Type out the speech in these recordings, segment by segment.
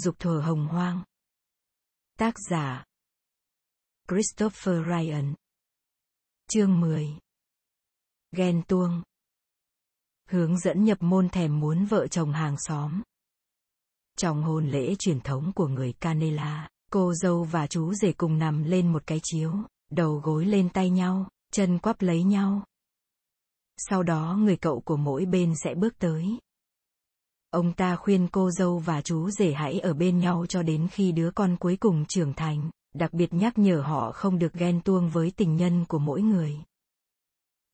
dục thuở hồng hoang. Tác giả Christopher Ryan Chương 10 Ghen tuông Hướng dẫn nhập môn thèm muốn vợ chồng hàng xóm Trong hôn lễ truyền thống của người Canela, cô dâu và chú rể cùng nằm lên một cái chiếu, đầu gối lên tay nhau, chân quắp lấy nhau. Sau đó người cậu của mỗi bên sẽ bước tới. Ông ta khuyên cô dâu và chú rể hãy ở bên nhau cho đến khi đứa con cuối cùng trưởng thành, đặc biệt nhắc nhở họ không được ghen tuông với tình nhân của mỗi người.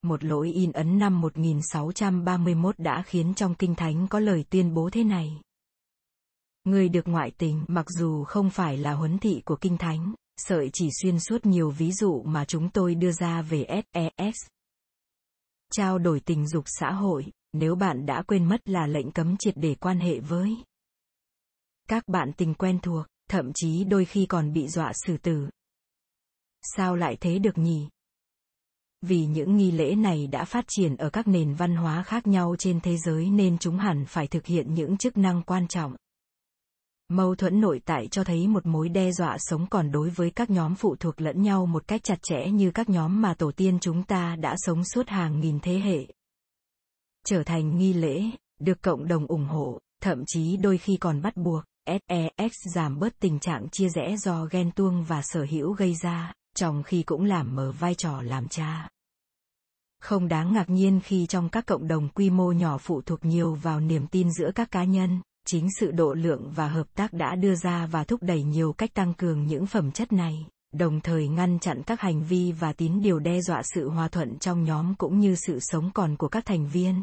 Một lỗi in ấn năm 1631 đã khiến trong kinh thánh có lời tuyên bố thế này. Người được ngoại tình mặc dù không phải là huấn thị của kinh thánh, sợi chỉ xuyên suốt nhiều ví dụ mà chúng tôi đưa ra về SES. Trao đổi tình dục xã hội, nếu bạn đã quên mất là lệnh cấm triệt để quan hệ với các bạn tình quen thuộc, thậm chí đôi khi còn bị dọa xử tử. Sao lại thế được nhỉ? Vì những nghi lễ này đã phát triển ở các nền văn hóa khác nhau trên thế giới nên chúng hẳn phải thực hiện những chức năng quan trọng. Mâu thuẫn nội tại cho thấy một mối đe dọa sống còn đối với các nhóm phụ thuộc lẫn nhau một cách chặt chẽ như các nhóm mà tổ tiên chúng ta đã sống suốt hàng nghìn thế hệ. Trở thành nghi lễ, được cộng đồng ủng hộ, thậm chí đôi khi còn bắt buộc, SEX giảm bớt tình trạng chia rẽ do ghen tuông và sở hữu gây ra, trong khi cũng làm mở vai trò làm cha. Không đáng ngạc nhiên khi trong các cộng đồng quy mô nhỏ phụ thuộc nhiều vào niềm tin giữa các cá nhân, chính sự độ lượng và hợp tác đã đưa ra và thúc đẩy nhiều cách tăng cường những phẩm chất này đồng thời ngăn chặn các hành vi và tín điều đe dọa sự hòa thuận trong nhóm cũng như sự sống còn của các thành viên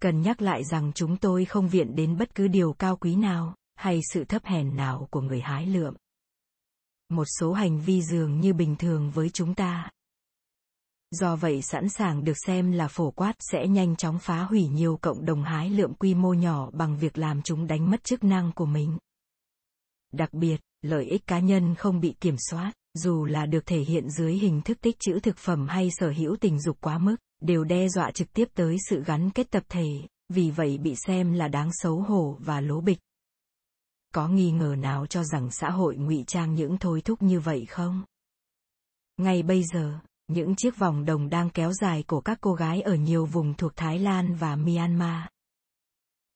cần nhắc lại rằng chúng tôi không viện đến bất cứ điều cao quý nào hay sự thấp hèn nào của người hái lượm. Một số hành vi dường như bình thường với chúng ta. Do vậy sẵn sàng được xem là phổ quát sẽ nhanh chóng phá hủy nhiều cộng đồng hái lượm quy mô nhỏ bằng việc làm chúng đánh mất chức năng của mình. Đặc biệt, lợi ích cá nhân không bị kiểm soát, dù là được thể hiện dưới hình thức tích trữ thực phẩm hay sở hữu tình dục quá mức đều đe dọa trực tiếp tới sự gắn kết tập thể vì vậy bị xem là đáng xấu hổ và lố bịch. Có nghi ngờ nào cho rằng xã hội ngụy trang những thôi thúc như vậy không? Ngay bây giờ những chiếc vòng đồng đang kéo dài của các cô gái ở nhiều vùng thuộc Thái Lan và Myanmar.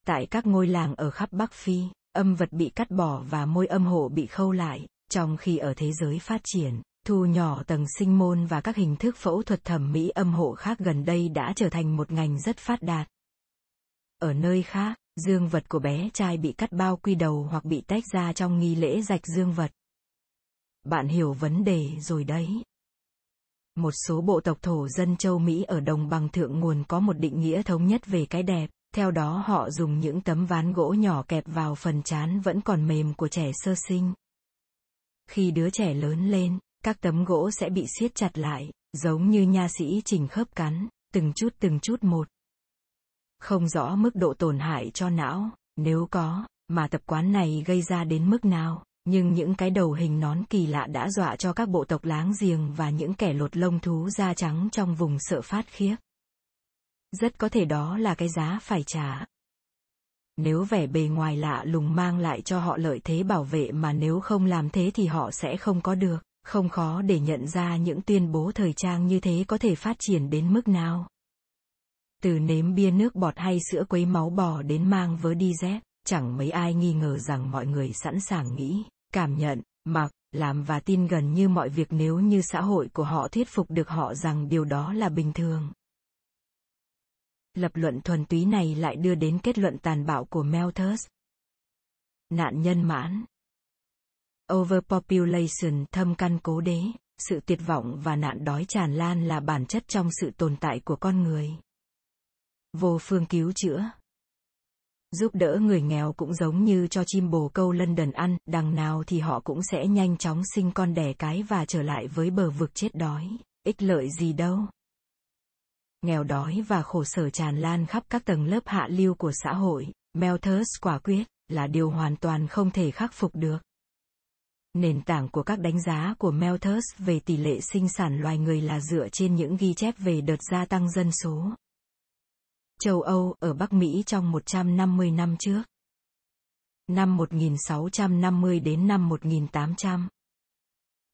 Tại các ngôi làng ở khắp Bắc Phi, âm vật bị cắt bỏ và môi âm hộ bị khâu lại, trong khi ở thế giới phát triển, thu nhỏ tầng sinh môn và các hình thức phẫu thuật thẩm mỹ âm hộ khác gần đây đã trở thành một ngành rất phát đạt. Ở nơi khác, dương vật của bé trai bị cắt bao quy đầu hoặc bị tách ra trong nghi lễ rạch dương vật. Bạn hiểu vấn đề rồi đấy. Một số bộ tộc thổ dân châu Mỹ ở đồng bằng thượng nguồn có một định nghĩa thống nhất về cái đẹp, theo đó họ dùng những tấm ván gỗ nhỏ kẹp vào phần trán vẫn còn mềm của trẻ sơ sinh. Khi đứa trẻ lớn lên, các tấm gỗ sẽ bị siết chặt lại, giống như nha sĩ chỉnh khớp cắn, từng chút từng chút một. Không rõ mức độ tổn hại cho não, nếu có, mà tập quán này gây ra đến mức nào, nhưng những cái đầu hình nón kỳ lạ đã dọa cho các bộ tộc láng giềng và những kẻ lột lông thú da trắng trong vùng sợ phát khiếp. Rất có thể đó là cái giá phải trả. Nếu vẻ bề ngoài lạ lùng mang lại cho họ lợi thế bảo vệ mà nếu không làm thế thì họ sẽ không có được, không khó để nhận ra những tuyên bố thời trang như thế có thể phát triển đến mức nào. Từ nếm bia nước bọt hay sữa quấy máu bò đến mang vớ đi dép, chẳng mấy ai nghi ngờ rằng mọi người sẵn sàng nghĩ, cảm nhận, mặc, làm và tin gần như mọi việc nếu như xã hội của họ thuyết phục được họ rằng điều đó là bình thường. Lập luận thuần túy này lại đưa đến kết luận tàn bạo của Malthus. Nạn nhân mãn Overpopulation thâm căn cố đế, sự tuyệt vọng và nạn đói tràn lan là bản chất trong sự tồn tại của con người. Vô phương cứu chữa giúp đỡ người nghèo cũng giống như cho chim bồ câu London ăn, đằng nào thì họ cũng sẽ nhanh chóng sinh con đẻ cái và trở lại với bờ vực chết đói, ích lợi gì đâu. Nghèo đói và khổ sở tràn lan khắp các tầng lớp hạ lưu của xã hội, Malthus quả quyết, là điều hoàn toàn không thể khắc phục được. Nền tảng của các đánh giá của Malthus về tỷ lệ sinh sản loài người là dựa trên những ghi chép về đợt gia tăng dân số, châu Âu ở Bắc Mỹ trong 150 năm trước. năm 1650 đến năm 1800.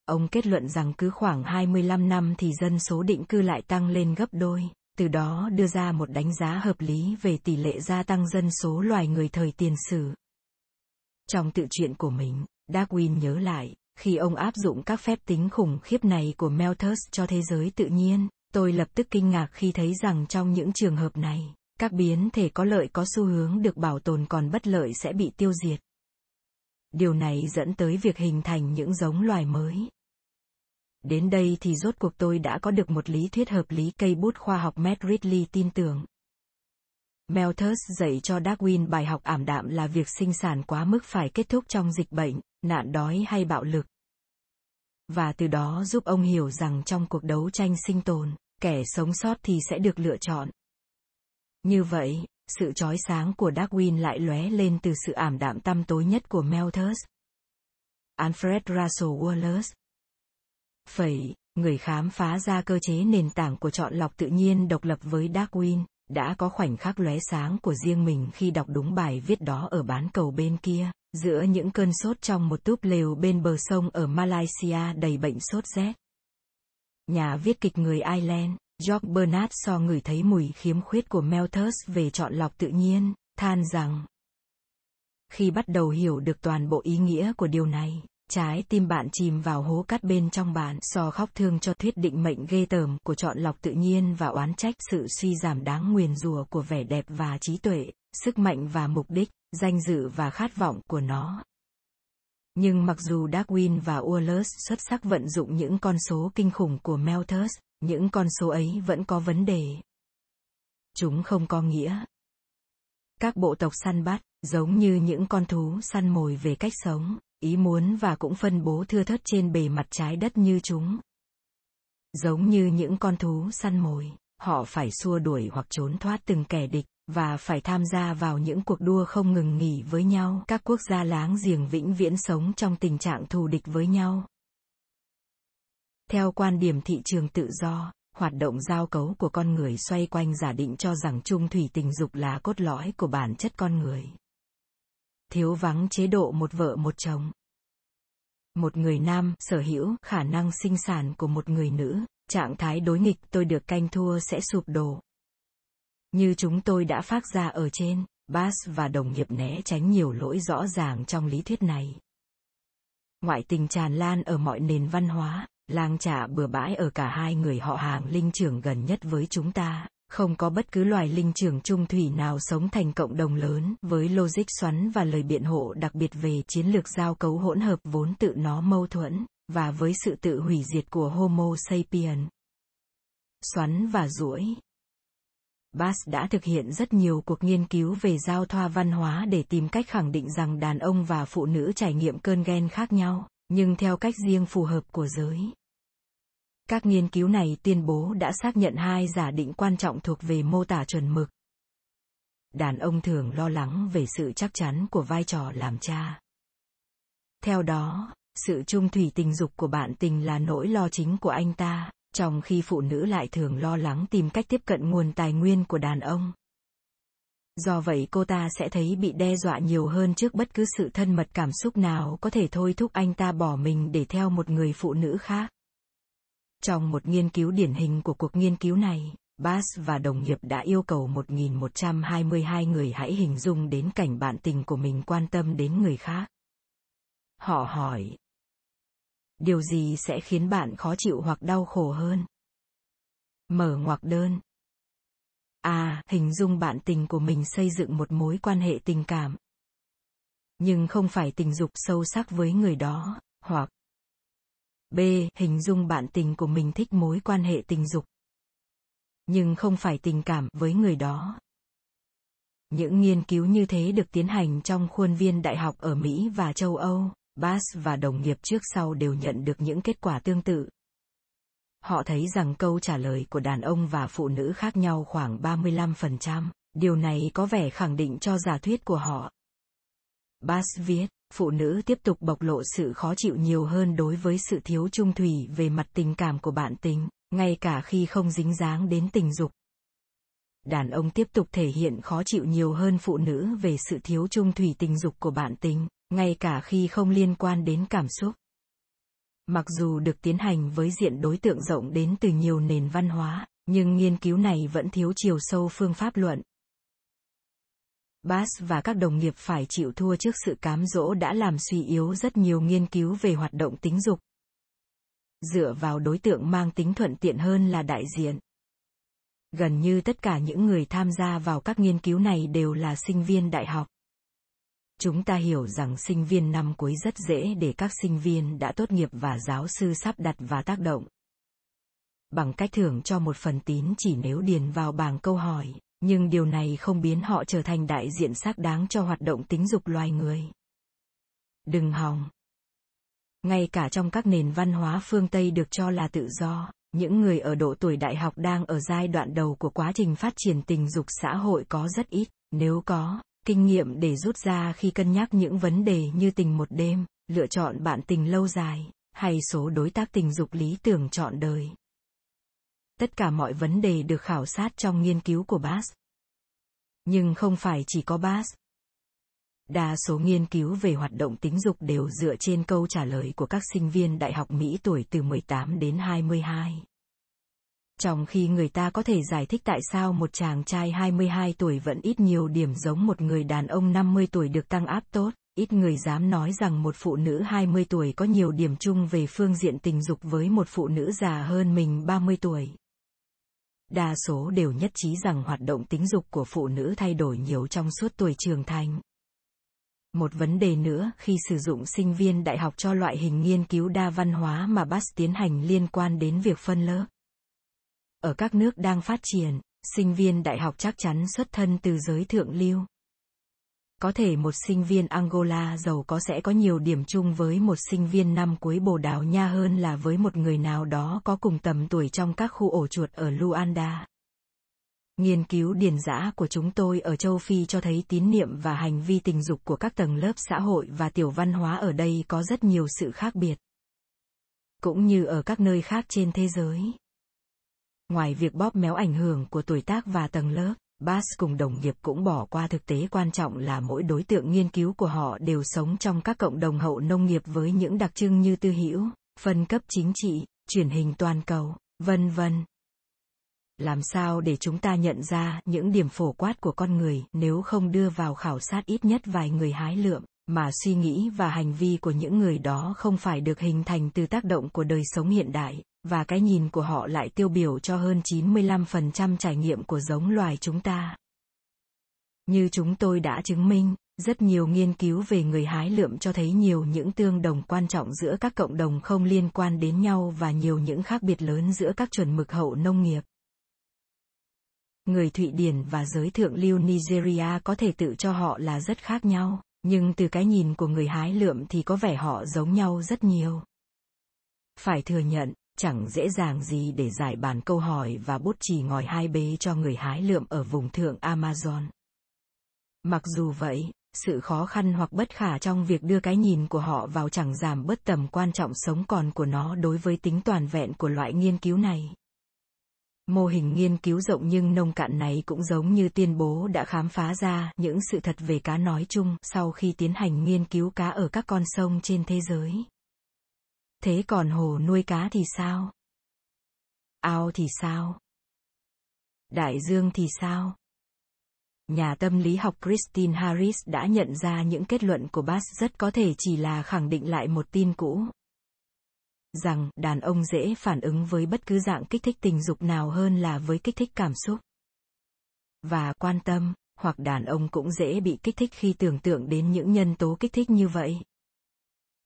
Ông kết luận rằng cứ khoảng 25 năm thì dân số định cư lại tăng lên gấp đôi, từ đó đưa ra một đánh giá hợp lý về tỷ lệ gia tăng dân số loài người thời tiền sử. Trong tự truyện của mình, Darwin nhớ lại, khi ông áp dụng các phép tính khủng khiếp này của Malthus cho thế giới tự nhiên, tôi lập tức kinh ngạc khi thấy rằng trong những trường hợp này, các biến thể có lợi có xu hướng được bảo tồn còn bất lợi sẽ bị tiêu diệt. Điều này dẫn tới việc hình thành những giống loài mới. Đến đây thì rốt cuộc tôi đã có được một lý thuyết hợp lý cây bút khoa học Matt Ridley tin tưởng. Malthus dạy cho Darwin bài học ảm đạm là việc sinh sản quá mức phải kết thúc trong dịch bệnh, nạn đói hay bạo lực. Và từ đó giúp ông hiểu rằng trong cuộc đấu tranh sinh tồn, kẻ sống sót thì sẽ được lựa chọn. Như vậy, sự chói sáng của Darwin lại lóe lên từ sự ảm đạm tăm tối nhất của Malthus. Alfred Russel Wallace Phẩy, người khám phá ra cơ chế nền tảng của chọn lọc tự nhiên độc lập với Darwin, đã có khoảnh khắc lóe sáng của riêng mình khi đọc đúng bài viết đó ở bán cầu bên kia, giữa những cơn sốt trong một túp lều bên bờ sông ở Malaysia đầy bệnh sốt rét. Nhà viết kịch người Ireland, George Bernard so ngửi thấy mùi khiếm khuyết của Malthus về chọn lọc tự nhiên, than rằng khi bắt đầu hiểu được toàn bộ ý nghĩa của điều này, trái tim bạn chìm vào hố cắt bên trong bạn so khóc thương cho thuyết định mệnh ghê tởm của chọn lọc tự nhiên và oán trách sự suy giảm đáng nguyền rủa của vẻ đẹp và trí tuệ, sức mạnh và mục đích, danh dự và khát vọng của nó. Nhưng mặc dù Darwin và Wallace xuất sắc vận dụng những con số kinh khủng của Malthus, những con số ấy vẫn có vấn đề. Chúng không có nghĩa. Các bộ tộc săn bắt, giống như những con thú săn mồi về cách sống, ý muốn và cũng phân bố thưa thớt trên bề mặt trái đất như chúng. Giống như những con thú săn mồi, họ phải xua đuổi hoặc trốn thoát từng kẻ địch, và phải tham gia vào những cuộc đua không ngừng nghỉ với nhau. Các quốc gia láng giềng vĩnh viễn sống trong tình trạng thù địch với nhau. Theo quan điểm thị trường tự do, hoạt động giao cấu của con người xoay quanh giả định cho rằng trung thủy tình dục là cốt lõi của bản chất con người thiếu vắng chế độ một vợ một chồng. Một người nam sở hữu khả năng sinh sản của một người nữ, trạng thái đối nghịch tôi được canh thua sẽ sụp đổ. Như chúng tôi đã phát ra ở trên, Bass và đồng nghiệp né tránh nhiều lỗi rõ ràng trong lý thuyết này. Ngoại tình tràn lan ở mọi nền văn hóa, lang trả bừa bãi ở cả hai người họ hàng linh trưởng gần nhất với chúng ta, không có bất cứ loài linh trưởng trung thủy nào sống thành cộng đồng lớn với logic xoắn và lời biện hộ đặc biệt về chiến lược giao cấu hỗn hợp vốn tự nó mâu thuẫn, và với sự tự hủy diệt của Homo sapien. Xoắn và duỗi Bass đã thực hiện rất nhiều cuộc nghiên cứu về giao thoa văn hóa để tìm cách khẳng định rằng đàn ông và phụ nữ trải nghiệm cơn ghen khác nhau, nhưng theo cách riêng phù hợp của giới. Các nghiên cứu này tuyên bố đã xác nhận hai giả định quan trọng thuộc về mô tả chuẩn mực. Đàn ông thường lo lắng về sự chắc chắn của vai trò làm cha. Theo đó, sự trung thủy tình dục của bạn tình là nỗi lo chính của anh ta, trong khi phụ nữ lại thường lo lắng tìm cách tiếp cận nguồn tài nguyên của đàn ông. Do vậy cô ta sẽ thấy bị đe dọa nhiều hơn trước bất cứ sự thân mật cảm xúc nào có thể thôi thúc anh ta bỏ mình để theo một người phụ nữ khác. Trong một nghiên cứu điển hình của cuộc nghiên cứu này, Bass và đồng nghiệp đã yêu cầu 1.122 người hãy hình dung đến cảnh bạn tình của mình quan tâm đến người khác. Họ hỏi. Điều gì sẽ khiến bạn khó chịu hoặc đau khổ hơn? Mở ngoặc đơn. A. Hình dung bạn tình của mình xây dựng một mối quan hệ tình cảm. Nhưng không phải tình dục sâu sắc với người đó, hoặc B. Hình dung bạn tình của mình thích mối quan hệ tình dục. Nhưng không phải tình cảm với người đó. Những nghiên cứu như thế được tiến hành trong khuôn viên đại học ở Mỹ và châu Âu. Bass và đồng nghiệp trước sau đều nhận được những kết quả tương tự. Họ thấy rằng câu trả lời của đàn ông và phụ nữ khác nhau khoảng 35%, điều này có vẻ khẳng định cho giả thuyết của họ. Bass viết, phụ nữ tiếp tục bộc lộ sự khó chịu nhiều hơn đối với sự thiếu trung thủy về mặt tình cảm của bạn tình, ngay cả khi không dính dáng đến tình dục. Đàn ông tiếp tục thể hiện khó chịu nhiều hơn phụ nữ về sự thiếu trung thủy tình dục của bạn tình, ngay cả khi không liên quan đến cảm xúc. Mặc dù được tiến hành với diện đối tượng rộng đến từ nhiều nền văn hóa, nhưng nghiên cứu này vẫn thiếu chiều sâu phương pháp luận. Bass và các đồng nghiệp phải chịu thua trước sự cám dỗ đã làm suy yếu rất nhiều nghiên cứu về hoạt động tính dục. Dựa vào đối tượng mang tính thuận tiện hơn là đại diện. Gần như tất cả những người tham gia vào các nghiên cứu này đều là sinh viên đại học. Chúng ta hiểu rằng sinh viên năm cuối rất dễ để các sinh viên đã tốt nghiệp và giáo sư sắp đặt và tác động. Bằng cách thưởng cho một phần tín chỉ nếu điền vào bảng câu hỏi, nhưng điều này không biến họ trở thành đại diện xác đáng cho hoạt động tính dục loài người. Đừng hòng. Ngay cả trong các nền văn hóa phương Tây được cho là tự do, những người ở độ tuổi đại học đang ở giai đoạn đầu của quá trình phát triển tình dục xã hội có rất ít, nếu có, kinh nghiệm để rút ra khi cân nhắc những vấn đề như tình một đêm, lựa chọn bạn tình lâu dài, hay số đối tác tình dục lý tưởng chọn đời. Tất cả mọi vấn đề được khảo sát trong nghiên cứu của Bass. Nhưng không phải chỉ có Bass. Đa số nghiên cứu về hoạt động tính dục đều dựa trên câu trả lời của các sinh viên đại học Mỹ tuổi từ 18 đến 22. Trong khi người ta có thể giải thích tại sao một chàng trai 22 tuổi vẫn ít nhiều điểm giống một người đàn ông 50 tuổi được tăng áp tốt, ít người dám nói rằng một phụ nữ 20 tuổi có nhiều điểm chung về phương diện tình dục với một phụ nữ già hơn mình 30 tuổi. Đa số đều nhất trí rằng hoạt động tính dục của phụ nữ thay đổi nhiều trong suốt tuổi trưởng thành. Một vấn đề nữa khi sử dụng sinh viên đại học cho loại hình nghiên cứu đa văn hóa mà Bass tiến hành liên quan đến việc phân lớp. Ở các nước đang phát triển, sinh viên đại học chắc chắn xuất thân từ giới thượng lưu. Có thể một sinh viên Angola giàu có sẽ có nhiều điểm chung với một sinh viên năm cuối Bồ Đào Nha hơn là với một người nào đó có cùng tầm tuổi trong các khu ổ chuột ở Luanda. Nghiên cứu điền giã của chúng tôi ở châu Phi cho thấy tín niệm và hành vi tình dục của các tầng lớp xã hội và tiểu văn hóa ở đây có rất nhiều sự khác biệt. Cũng như ở các nơi khác trên thế giới. Ngoài việc bóp méo ảnh hưởng của tuổi tác và tầng lớp, Bass cùng đồng nghiệp cũng bỏ qua thực tế quan trọng là mỗi đối tượng nghiên cứu của họ đều sống trong các cộng đồng hậu nông nghiệp với những đặc trưng như tư hữu, phân cấp chính trị, truyền hình toàn cầu, vân vân. Làm sao để chúng ta nhận ra những điểm phổ quát của con người nếu không đưa vào khảo sát ít nhất vài người hái lượm, mà suy nghĩ và hành vi của những người đó không phải được hình thành từ tác động của đời sống hiện đại, và cái nhìn của họ lại tiêu biểu cho hơn 95% trải nghiệm của giống loài chúng ta. Như chúng tôi đã chứng minh, rất nhiều nghiên cứu về người hái lượm cho thấy nhiều những tương đồng quan trọng giữa các cộng đồng không liên quan đến nhau và nhiều những khác biệt lớn giữa các chuẩn mực hậu nông nghiệp. Người Thụy Điển và giới thượng lưu Nigeria có thể tự cho họ là rất khác nhau, nhưng từ cái nhìn của người hái lượm thì có vẻ họ giống nhau rất nhiều. Phải thừa nhận, chẳng dễ dàng gì để giải bàn câu hỏi và bút chì ngòi hai bế cho người hái lượm ở vùng thượng Amazon. Mặc dù vậy, sự khó khăn hoặc bất khả trong việc đưa cái nhìn của họ vào chẳng giảm bớt tầm quan trọng sống còn của nó đối với tính toàn vẹn của loại nghiên cứu này. Mô hình nghiên cứu rộng nhưng nông cạn này cũng giống như tuyên bố đã khám phá ra những sự thật về cá nói chung sau khi tiến hành nghiên cứu cá ở các con sông trên thế giới. Thế còn hồ nuôi cá thì sao? Ao thì sao? Đại dương thì sao? Nhà tâm lý học Christine Harris đã nhận ra những kết luận của Bass rất có thể chỉ là khẳng định lại một tin cũ. Rằng đàn ông dễ phản ứng với bất cứ dạng kích thích tình dục nào hơn là với kích thích cảm xúc. Và quan tâm, hoặc đàn ông cũng dễ bị kích thích khi tưởng tượng đến những nhân tố kích thích như vậy.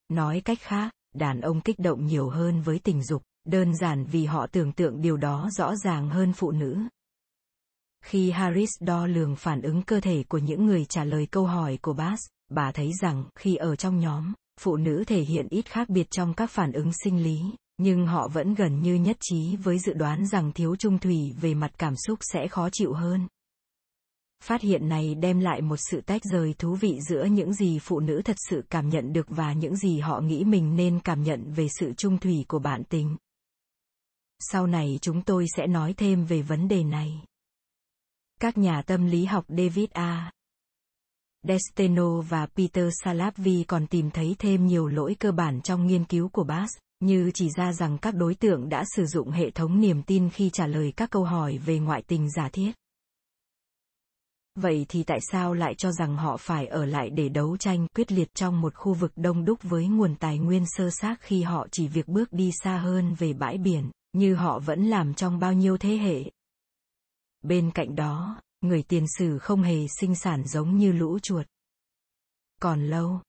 Nói cách khác, đàn ông kích động nhiều hơn với tình dục, đơn giản vì họ tưởng tượng điều đó rõ ràng hơn phụ nữ. Khi Harris đo lường phản ứng cơ thể của những người trả lời câu hỏi của Bass, bà thấy rằng khi ở trong nhóm, phụ nữ thể hiện ít khác biệt trong các phản ứng sinh lý, nhưng họ vẫn gần như nhất trí với dự đoán rằng thiếu trung thủy về mặt cảm xúc sẽ khó chịu hơn. Phát hiện này đem lại một sự tách rời thú vị giữa những gì phụ nữ thật sự cảm nhận được và những gì họ nghĩ mình nên cảm nhận về sự trung thủy của bạn tình. Sau này chúng tôi sẽ nói thêm về vấn đề này. Các nhà tâm lý học David A. Desteno và Peter Salovey còn tìm thấy thêm nhiều lỗi cơ bản trong nghiên cứu của Bass, như chỉ ra rằng các đối tượng đã sử dụng hệ thống niềm tin khi trả lời các câu hỏi về ngoại tình giả thiết. Vậy thì tại sao lại cho rằng họ phải ở lại để đấu tranh quyết liệt trong một khu vực đông đúc với nguồn tài nguyên sơ xác khi họ chỉ việc bước đi xa hơn về bãi biển, như họ vẫn làm trong bao nhiêu thế hệ? Bên cạnh đó, người tiền sử không hề sinh sản giống như lũ chuột. Còn lâu.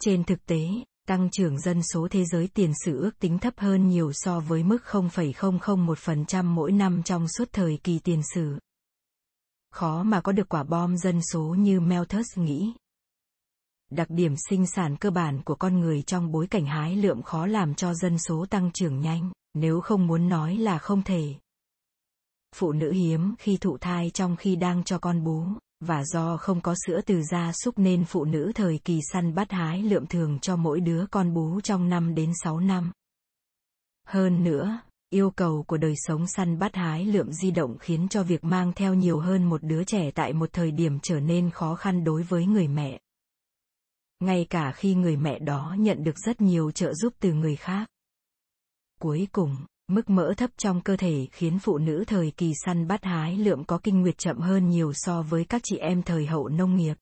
Trên thực tế, tăng trưởng dân số thế giới tiền sử ước tính thấp hơn nhiều so với mức 0,001% mỗi năm trong suốt thời kỳ tiền sử. Khó mà có được quả bom dân số như Malthus nghĩ. Đặc điểm sinh sản cơ bản của con người trong bối cảnh hái lượm khó làm cho dân số tăng trưởng nhanh, nếu không muốn nói là không thể phụ nữ hiếm khi thụ thai trong khi đang cho con bú, và do không có sữa từ gia súc nên phụ nữ thời kỳ săn bắt hái lượm thường cho mỗi đứa con bú trong 5 đến 6 năm. Hơn nữa, yêu cầu của đời sống săn bắt hái lượm di động khiến cho việc mang theo nhiều hơn một đứa trẻ tại một thời điểm trở nên khó khăn đối với người mẹ. Ngay cả khi người mẹ đó nhận được rất nhiều trợ giúp từ người khác. Cuối cùng, Mức mỡ thấp trong cơ thể khiến phụ nữ thời kỳ săn bắt hái lượm có kinh nguyệt chậm hơn nhiều so với các chị em thời hậu nông nghiệp.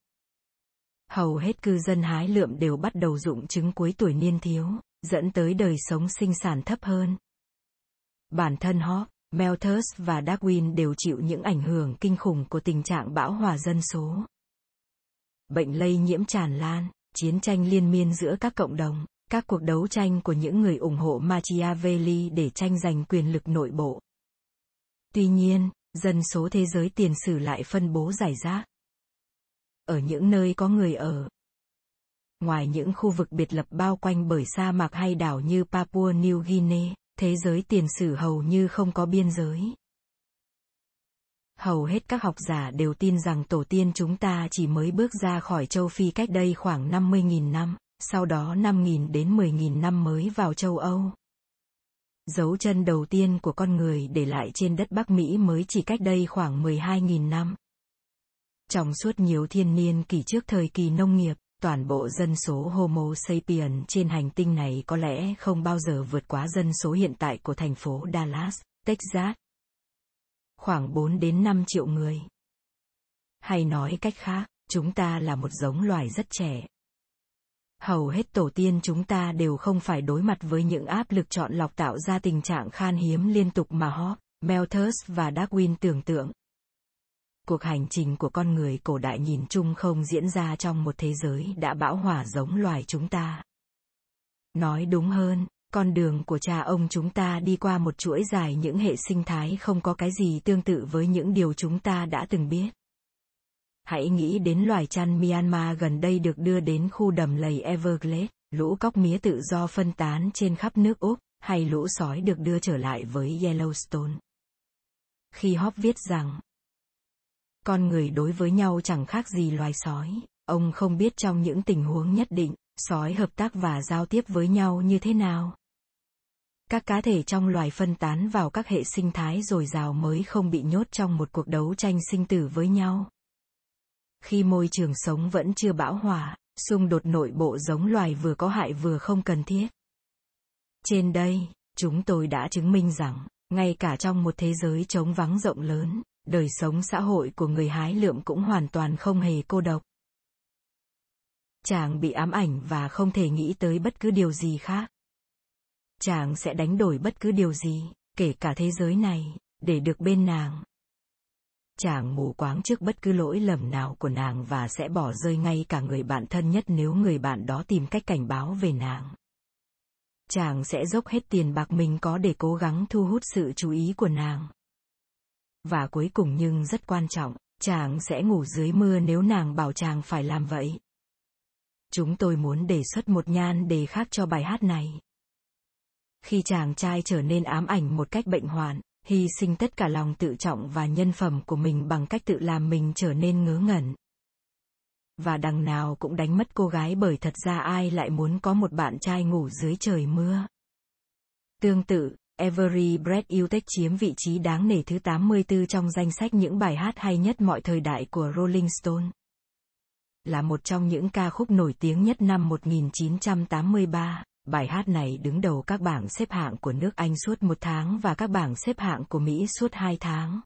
Hầu hết cư dân hái lượm đều bắt đầu dụng trứng cuối tuổi niên thiếu, dẫn tới đời sống sinh sản thấp hơn. Bản thân họ Malthus và Darwin đều chịu những ảnh hưởng kinh khủng của tình trạng bão hòa dân số. Bệnh lây nhiễm tràn lan, chiến tranh liên miên giữa các cộng đồng, các cuộc đấu tranh của những người ủng hộ Machiavelli để tranh giành quyền lực nội bộ. Tuy nhiên, dân số thế giới tiền sử lại phân bố giải rác. Ở những nơi có người ở. Ngoài những khu vực biệt lập bao quanh bởi sa mạc hay đảo như Papua New Guinea, thế giới tiền sử hầu như không có biên giới. Hầu hết các học giả đều tin rằng tổ tiên chúng ta chỉ mới bước ra khỏi châu Phi cách đây khoảng 50.000 năm sau đó 5.000 đến 10.000 năm mới vào châu Âu. Dấu chân đầu tiên của con người để lại trên đất Bắc Mỹ mới chỉ cách đây khoảng 12.000 năm. Trong suốt nhiều thiên niên kỷ trước thời kỳ nông nghiệp, toàn bộ dân số Homo sapien trên hành tinh này có lẽ không bao giờ vượt quá dân số hiện tại của thành phố Dallas, Texas. Khoảng 4 đến 5 triệu người. Hay nói cách khác, chúng ta là một giống loài rất trẻ, hầu hết tổ tiên chúng ta đều không phải đối mặt với những áp lực chọn lọc tạo ra tình trạng khan hiếm liên tục mà Hawke, Malthus và Darwin tưởng tượng. Cuộc hành trình của con người cổ đại nhìn chung không diễn ra trong một thế giới đã bão hỏa giống loài chúng ta. Nói đúng hơn, con đường của cha ông chúng ta đi qua một chuỗi dài những hệ sinh thái không có cái gì tương tự với những điều chúng ta đã từng biết. Hãy nghĩ đến loài chăn Myanmar gần đây được đưa đến khu đầm lầy Everglades, lũ cóc mía tự do phân tán trên khắp nước Úc, hay lũ sói được đưa trở lại với Yellowstone. Khi Hop viết rằng, con người đối với nhau chẳng khác gì loài sói, ông không biết trong những tình huống nhất định, sói hợp tác và giao tiếp với nhau như thế nào. Các cá thể trong loài phân tán vào các hệ sinh thái dồi dào mới không bị nhốt trong một cuộc đấu tranh sinh tử với nhau khi môi trường sống vẫn chưa bão hòa, xung đột nội bộ giống loài vừa có hại vừa không cần thiết. Trên đây, chúng tôi đã chứng minh rằng, ngay cả trong một thế giới trống vắng rộng lớn, đời sống xã hội của người hái lượm cũng hoàn toàn không hề cô độc. Chàng bị ám ảnh và không thể nghĩ tới bất cứ điều gì khác. Chàng sẽ đánh đổi bất cứ điều gì, kể cả thế giới này, để được bên nàng chàng mù quáng trước bất cứ lỗi lầm nào của nàng và sẽ bỏ rơi ngay cả người bạn thân nhất nếu người bạn đó tìm cách cảnh báo về nàng chàng sẽ dốc hết tiền bạc mình có để cố gắng thu hút sự chú ý của nàng và cuối cùng nhưng rất quan trọng, chàng sẽ ngủ dưới mưa nếu nàng bảo chàng phải làm vậy. Chúng tôi muốn đề xuất một nhan đề khác cho bài hát này. Khi chàng trai trở nên ám ảnh một cách bệnh hoạn, hy sinh tất cả lòng tự trọng và nhân phẩm của mình bằng cách tự làm mình trở nên ngớ ngẩn. Và đằng nào cũng đánh mất cô gái bởi thật ra ai lại muốn có một bạn trai ngủ dưới trời mưa. Tương tự Every Breath You Take chiếm vị trí đáng nể thứ 84 trong danh sách những bài hát hay nhất mọi thời đại của Rolling Stone. Là một trong những ca khúc nổi tiếng nhất năm 1983, bài hát này đứng đầu các bảng xếp hạng của nước Anh suốt một tháng và các bảng xếp hạng của Mỹ suốt hai tháng.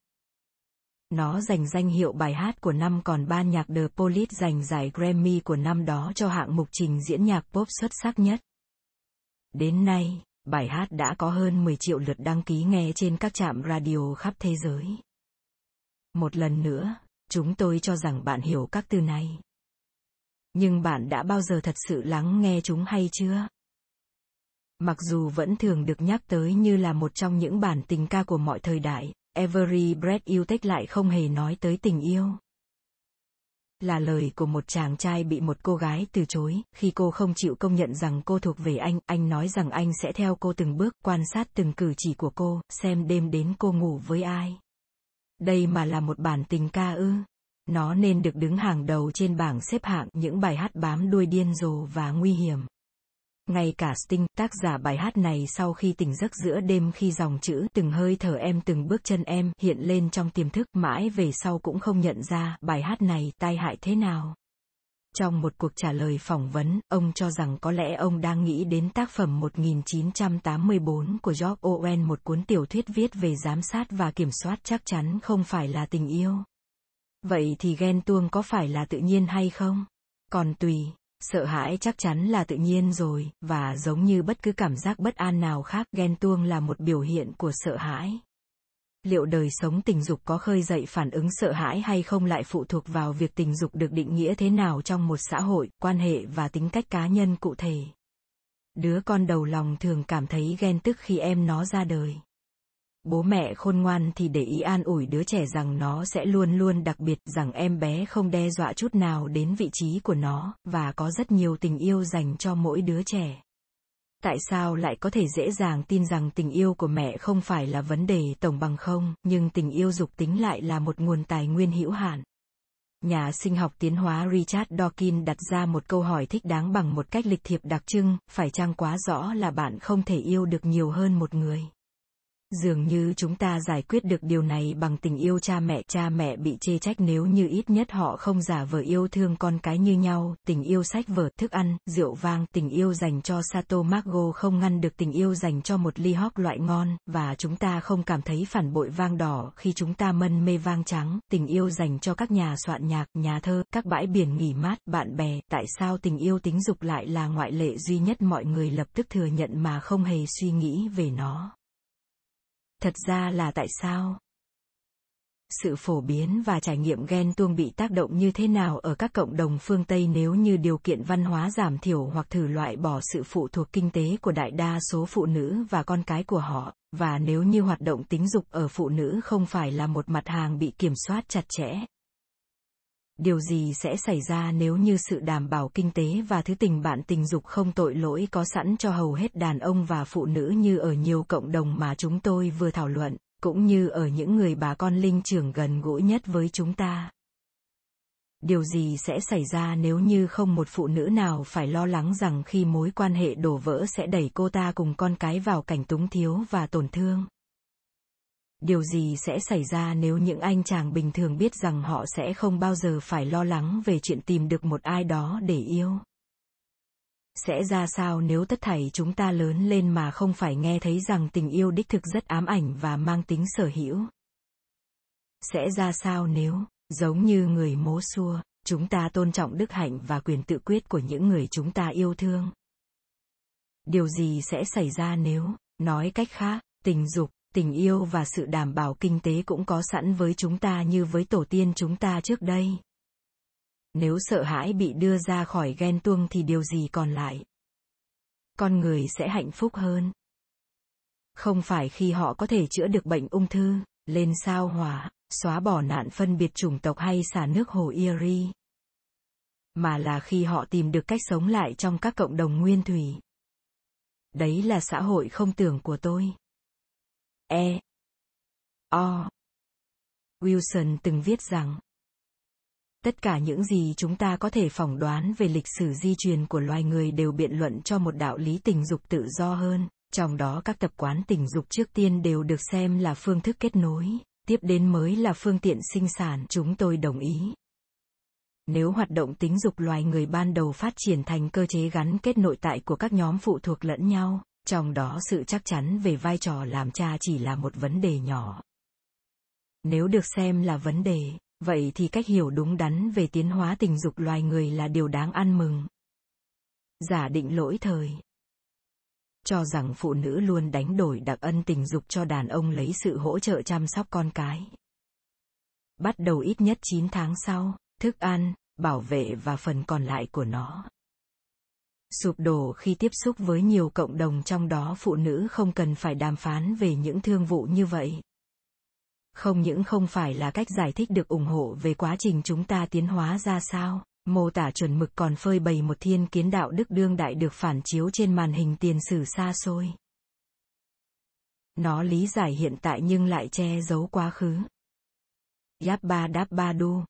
Nó giành danh hiệu bài hát của năm còn ban nhạc The Police giành giải Grammy của năm đó cho hạng mục trình diễn nhạc pop xuất sắc nhất. Đến nay, bài hát đã có hơn 10 triệu lượt đăng ký nghe trên các trạm radio khắp thế giới. Một lần nữa, chúng tôi cho rằng bạn hiểu các từ này. Nhưng bạn đã bao giờ thật sự lắng nghe chúng hay chưa? Mặc dù vẫn thường được nhắc tới như là một trong những bản tình ca của mọi thời đại, Every Breath You Take lại không hề nói tới tình yêu. Là lời của một chàng trai bị một cô gái từ chối, khi cô không chịu công nhận rằng cô thuộc về anh, anh nói rằng anh sẽ theo cô từng bước, quan sát từng cử chỉ của cô, xem đêm đến cô ngủ với ai. Đây mà là một bản tình ca ư. Nó nên được đứng hàng đầu trên bảng xếp hạng những bài hát bám đuôi điên rồ và nguy hiểm. Ngay cả Sting, tác giả bài hát này sau khi tỉnh giấc giữa đêm khi dòng chữ từng hơi thở em từng bước chân em hiện lên trong tiềm thức mãi về sau cũng không nhận ra bài hát này tai hại thế nào. Trong một cuộc trả lời phỏng vấn, ông cho rằng có lẽ ông đang nghĩ đến tác phẩm 1984 của George Orwell một cuốn tiểu thuyết viết về giám sát và kiểm soát chắc chắn không phải là tình yêu. Vậy thì ghen tuông có phải là tự nhiên hay không? Còn tùy, sợ hãi chắc chắn là tự nhiên rồi, và giống như bất cứ cảm giác bất an nào khác, ghen tuông là một biểu hiện của sợ hãi. Liệu đời sống tình dục có khơi dậy phản ứng sợ hãi hay không lại phụ thuộc vào việc tình dục được định nghĩa thế nào trong một xã hội, quan hệ và tính cách cá nhân cụ thể. Đứa con đầu lòng thường cảm thấy ghen tức khi em nó ra đời. Bố mẹ khôn ngoan thì để ý an ủi đứa trẻ rằng nó sẽ luôn luôn đặc biệt, rằng em bé không đe dọa chút nào đến vị trí của nó, và có rất nhiều tình yêu dành cho mỗi đứa trẻ. Tại sao lại có thể dễ dàng tin rằng tình yêu của mẹ không phải là vấn đề tổng bằng không, nhưng tình yêu dục tính lại là một nguồn tài nguyên hữu hạn? Nhà sinh học tiến hóa Richard Dawkins đặt ra một câu hỏi thích đáng bằng một cách lịch thiệp đặc trưng, phải chăng quá rõ là bạn không thể yêu được nhiều hơn một người? Dường như chúng ta giải quyết được điều này bằng tình yêu cha mẹ. Cha mẹ bị chê trách nếu như ít nhất họ không giả vờ yêu thương con cái như nhau, tình yêu sách vở, thức ăn, rượu vang, tình yêu dành cho Sato margo không ngăn được tình yêu dành cho một ly hóc loại ngon, và chúng ta không cảm thấy phản bội vang đỏ khi chúng ta mân mê vang trắng, tình yêu dành cho các nhà soạn nhạc, nhà thơ, các bãi biển nghỉ mát, bạn bè, tại sao tình yêu tính dục lại là ngoại lệ duy nhất mọi người lập tức thừa nhận mà không hề suy nghĩ về nó? Thật ra là tại sao? Sự phổ biến và trải nghiệm ghen tuông bị tác động như thế nào ở các cộng đồng phương Tây nếu như điều kiện văn hóa giảm thiểu hoặc thử loại bỏ sự phụ thuộc kinh tế của đại đa số phụ nữ và con cái của họ, và nếu như hoạt động tính dục ở phụ nữ không phải là một mặt hàng bị kiểm soát chặt chẽ, điều gì sẽ xảy ra nếu như sự đảm bảo kinh tế và thứ tình bạn tình dục không tội lỗi có sẵn cho hầu hết đàn ông và phụ nữ như ở nhiều cộng đồng mà chúng tôi vừa thảo luận, cũng như ở những người bà con linh trưởng gần gũi nhất với chúng ta. Điều gì sẽ xảy ra nếu như không một phụ nữ nào phải lo lắng rằng khi mối quan hệ đổ vỡ sẽ đẩy cô ta cùng con cái vào cảnh túng thiếu và tổn thương? Điều gì sẽ xảy ra nếu những anh chàng bình thường biết rằng họ sẽ không bao giờ phải lo lắng về chuyện tìm được một ai đó để yêu? Sẽ ra sao nếu tất thảy chúng ta lớn lên mà không phải nghe thấy rằng tình yêu đích thực rất ám ảnh và mang tính sở hữu? Sẽ ra sao nếu, giống như người mố xua, chúng ta tôn trọng đức hạnh và quyền tự quyết của những người chúng ta yêu thương? Điều gì sẽ xảy ra nếu, nói cách khác, tình dục tình yêu và sự đảm bảo kinh tế cũng có sẵn với chúng ta như với tổ tiên chúng ta trước đây. Nếu sợ hãi bị đưa ra khỏi ghen tuông thì điều gì còn lại? Con người sẽ hạnh phúc hơn. Không phải khi họ có thể chữa được bệnh ung thư, lên sao hỏa, xóa bỏ nạn phân biệt chủng tộc hay xả nước hồ Erie mà là khi họ tìm được cách sống lại trong các cộng đồng nguyên thủy. Đấy là xã hội không tưởng của tôi. E. O. Wilson từng viết rằng tất cả những gì chúng ta có thể phỏng đoán về lịch sử di truyền của loài người đều biện luận cho một đạo lý tình dục tự do hơn Trong đó các tập quán tình dục trước tiên đều được xem là phương thức kết nối, tiếp đến mới là phương tiện sinh sản, chúng tôi đồng ý. Nếu hoạt động tính dục loài người ban đầu phát triển thành cơ chế gắn kết nội tại của các nhóm phụ thuộc lẫn nhau, trong đó sự chắc chắn về vai trò làm cha chỉ là một vấn đề nhỏ. Nếu được xem là vấn đề, vậy thì cách hiểu đúng đắn về tiến hóa tình dục loài người là điều đáng ăn mừng. Giả định lỗi thời cho rằng phụ nữ luôn đánh đổi đặc ân tình dục cho đàn ông lấy sự hỗ trợ chăm sóc con cái. Bắt đầu ít nhất 9 tháng sau, thức ăn, bảo vệ và phần còn lại của nó. Sụp đổ khi tiếp xúc với nhiều cộng đồng trong đó phụ nữ không cần phải đàm phán về những thương vụ như vậy. Không những không phải là cách giải thích được ủng hộ về quá trình chúng ta tiến hóa ra sao, mô tả chuẩn mực còn phơi bày một thiên kiến đạo đức đương đại được phản chiếu trên màn hình tiền sử xa xôi. Nó lý giải hiện tại nhưng lại che giấu quá khứ. Yabba Dabba Du.